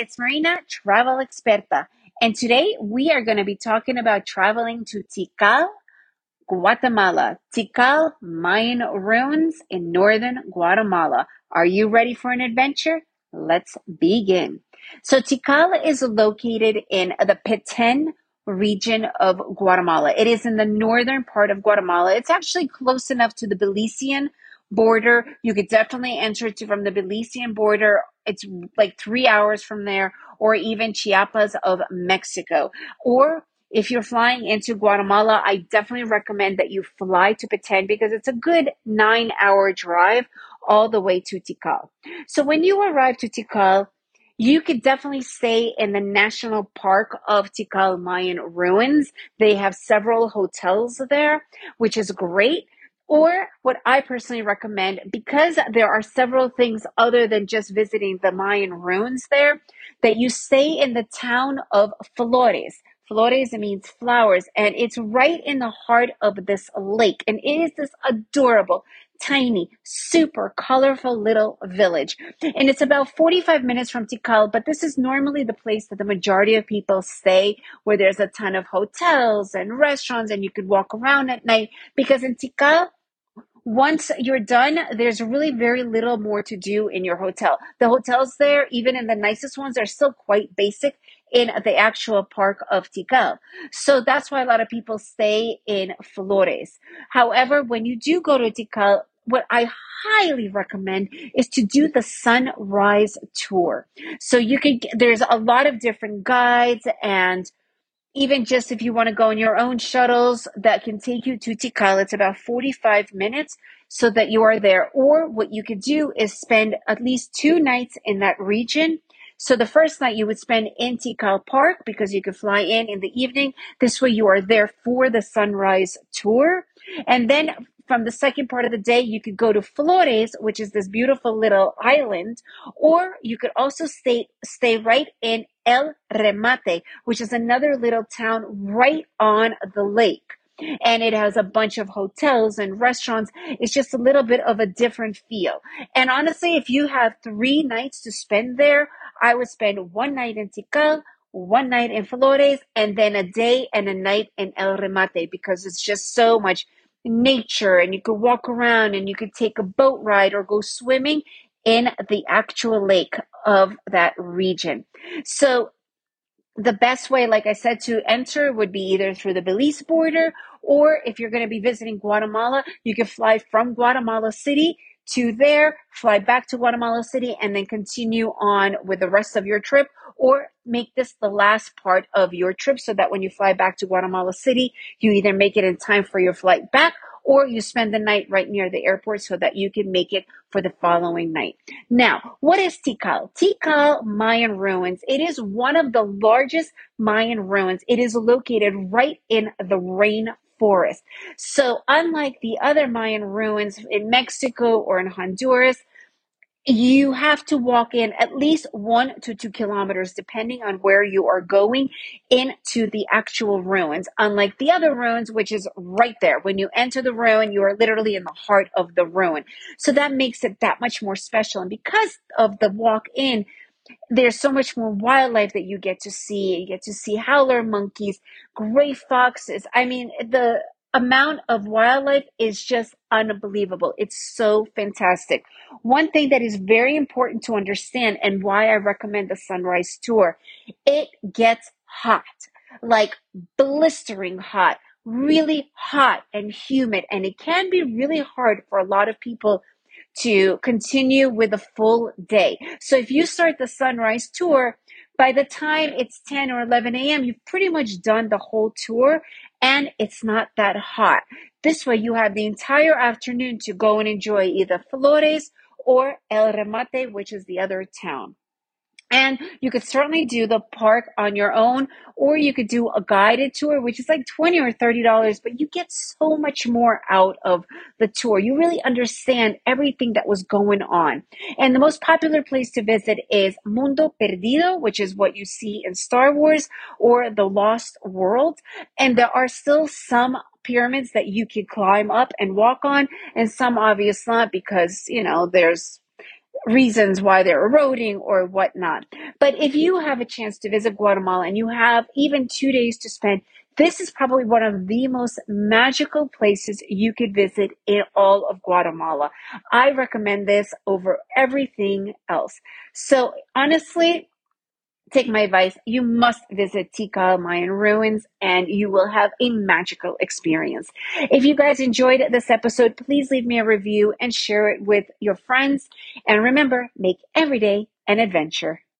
it's Marina, travel experta. And today we are going to be talking about traveling to Tikal, Guatemala. Tikal Mayan ruins in northern Guatemala. Are you ready for an adventure? Let's begin. So Tikal is located in the Petén region of Guatemala. It is in the northern part of Guatemala. It's actually close enough to the Belizean border. You could definitely enter to from the Belizean border. It's like three hours from there, or even Chiapas of Mexico. Or if you're flying into Guatemala, I definitely recommend that you fly to Petén because it's a good nine hour drive all the way to Tikal. So when you arrive to Tikal, you could definitely stay in the national park of Tikal Mayan ruins. They have several hotels there, which is great. Or what I personally recommend, because there are several things other than just visiting the Mayan ruins there, that you stay in the town of Flores. Flores means flowers, and it's right in the heart of this lake. And it is this adorable, tiny, super colorful little village. And it's about 45 minutes from Tikal, but this is normally the place that the majority of people stay, where there's a ton of hotels and restaurants, and you could walk around at night. Because in Tikal, once you're done, there's really very little more to do in your hotel. The hotels there, even in the nicest ones, are still quite basic in the actual park of Tikal. So that's why a lot of people stay in Flores. However, when you do go to Tikal, what I highly recommend is to do the sunrise tour. So you can, there's a lot of different guides and even just if you want to go on your own shuttles that can take you to Tikal, it's about 45 minutes so that you are there. Or what you could do is spend at least two nights in that region. So the first night you would spend in Tikal Park because you could fly in in the evening. This way you are there for the sunrise tour. And then from the second part of the day, you could go to Flores, which is this beautiful little island, or you could also stay stay right in El Remate, which is another little town right on the lake. And it has a bunch of hotels and restaurants. It's just a little bit of a different feel. And honestly, if you have three nights to spend there, I would spend one night in Tikal, one night in Flores, and then a day and a night in El Remate because it's just so much nature and you could walk around and you could take a boat ride or go swimming in the actual lake of that region. So the best way, like I said, to enter would be either through the Belize border or if you're going to be visiting Guatemala, you can fly from Guatemala City to there, fly back to Guatemala City, and then continue on with the rest of your trip, or make this the last part of your trip so that when you fly back to Guatemala City, you either make it in time for your flight back or you spend the night right near the airport so that you can make it for the following night. Now, what is Tikal? Tikal Mayan ruins. It is one of the largest Mayan ruins. It is located right in the rain forest. So unlike the other Mayan ruins in Mexico or in Honduras, you have to walk in at least one to two kilometers, depending on where you are going into the actual ruins. Unlike the other ruins, which is right there. When you enter the ruin, you are literally in the heart of the ruin. So that makes it that much more special. And because of the walk in, there's so much more wildlife that you get to see. You get to see howler monkeys, gray foxes. I mean, the amount of wildlife is just unbelievable. It's so fantastic. One thing that is very important to understand and why I recommend the sunrise tour, it gets hot, like blistering hot, really hot and humid. And it can be really hard for a lot of people to continue with a full day. So if you start the sunrise tour, by the time it's 10 or 11 a.m., you've pretty much done the whole tour and it's not that hot. This way you have the entire afternoon to go and enjoy either Flores or El Remate, which is the other town. And you could certainly do the park on your own, or you could do a guided tour, which is like 20 or $30, but you get so much more out of the tour. You really understand everything that was going on. And the most popular place to visit is Mundo Perdido, which is what you see in Star Wars, or the Lost World. And there are still some pyramids that you could climb up and walk on, and some obviously not because, you know, there's reasons why they're eroding or whatnot. But if you have a chance to visit Guatemala and you have even two days to spend, this is probably one of the most magical places you could visit in all of Guatemala. I recommend this over everything else. So honestly, take my advice. You must visit Tikal Mayan ruins and you will have a magical experience. If you guys enjoyed this episode, please leave me a review and share it with your friends. And remember, make every day an adventure.